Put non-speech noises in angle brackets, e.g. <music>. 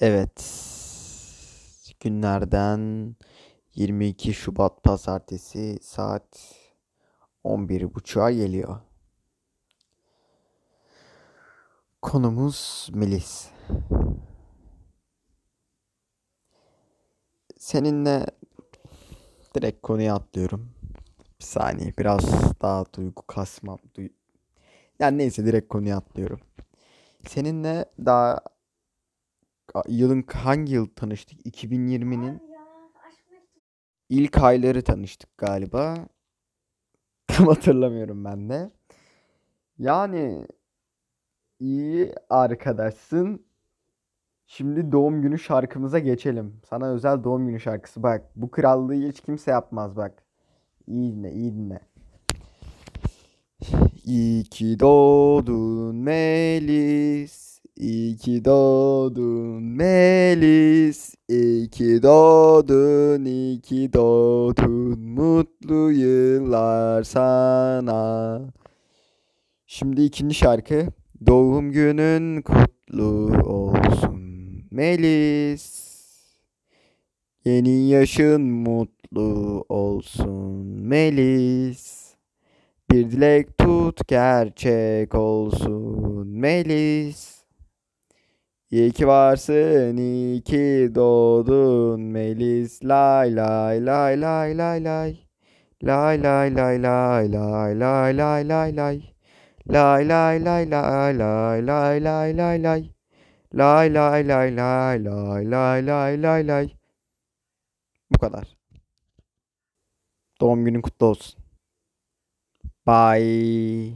Evet. Günlerden 22 Şubat Pazartesi saat 11.30'a geliyor. Konumuz Melis. Seninle direkt konuya atlıyorum. Bir saniye biraz daha duygu kasmam. Duy yani neyse direkt konuya atlıyorum. Seninle daha yılın hangi yıl tanıştık? 2020'nin ilk ayları tanıştık galiba. <laughs> Tam hatırlamıyorum ben de. Yani iyi arkadaşsın. Şimdi doğum günü şarkımıza geçelim. Sana özel doğum günü şarkısı. Bak bu krallığı hiç kimse yapmaz bak. İyi dinle, iyi dinle. İyi ki doğdun Melis. İyi ki doğdun Melis. İyi ki doğdun, iyi ki doğdun. Mutlu yıllar sana. Şimdi ikinci şarkı. Doğum günün kutlu olsun Melis. Yeni yaşın mutlu olsun Melis. Bir dilek tut gerçek olsun Melis. İyi ki varsın, iyi ki doğdun Melis. Lay lay lay lay lay lay. Lay lay lay lay lay lay lay lay lay. Lay lay lay lay lay lay lay lay lay. Lay lay lay lay lay lay lay lay lay. Bu kadar. Doğum günün kutlu olsun. Bye.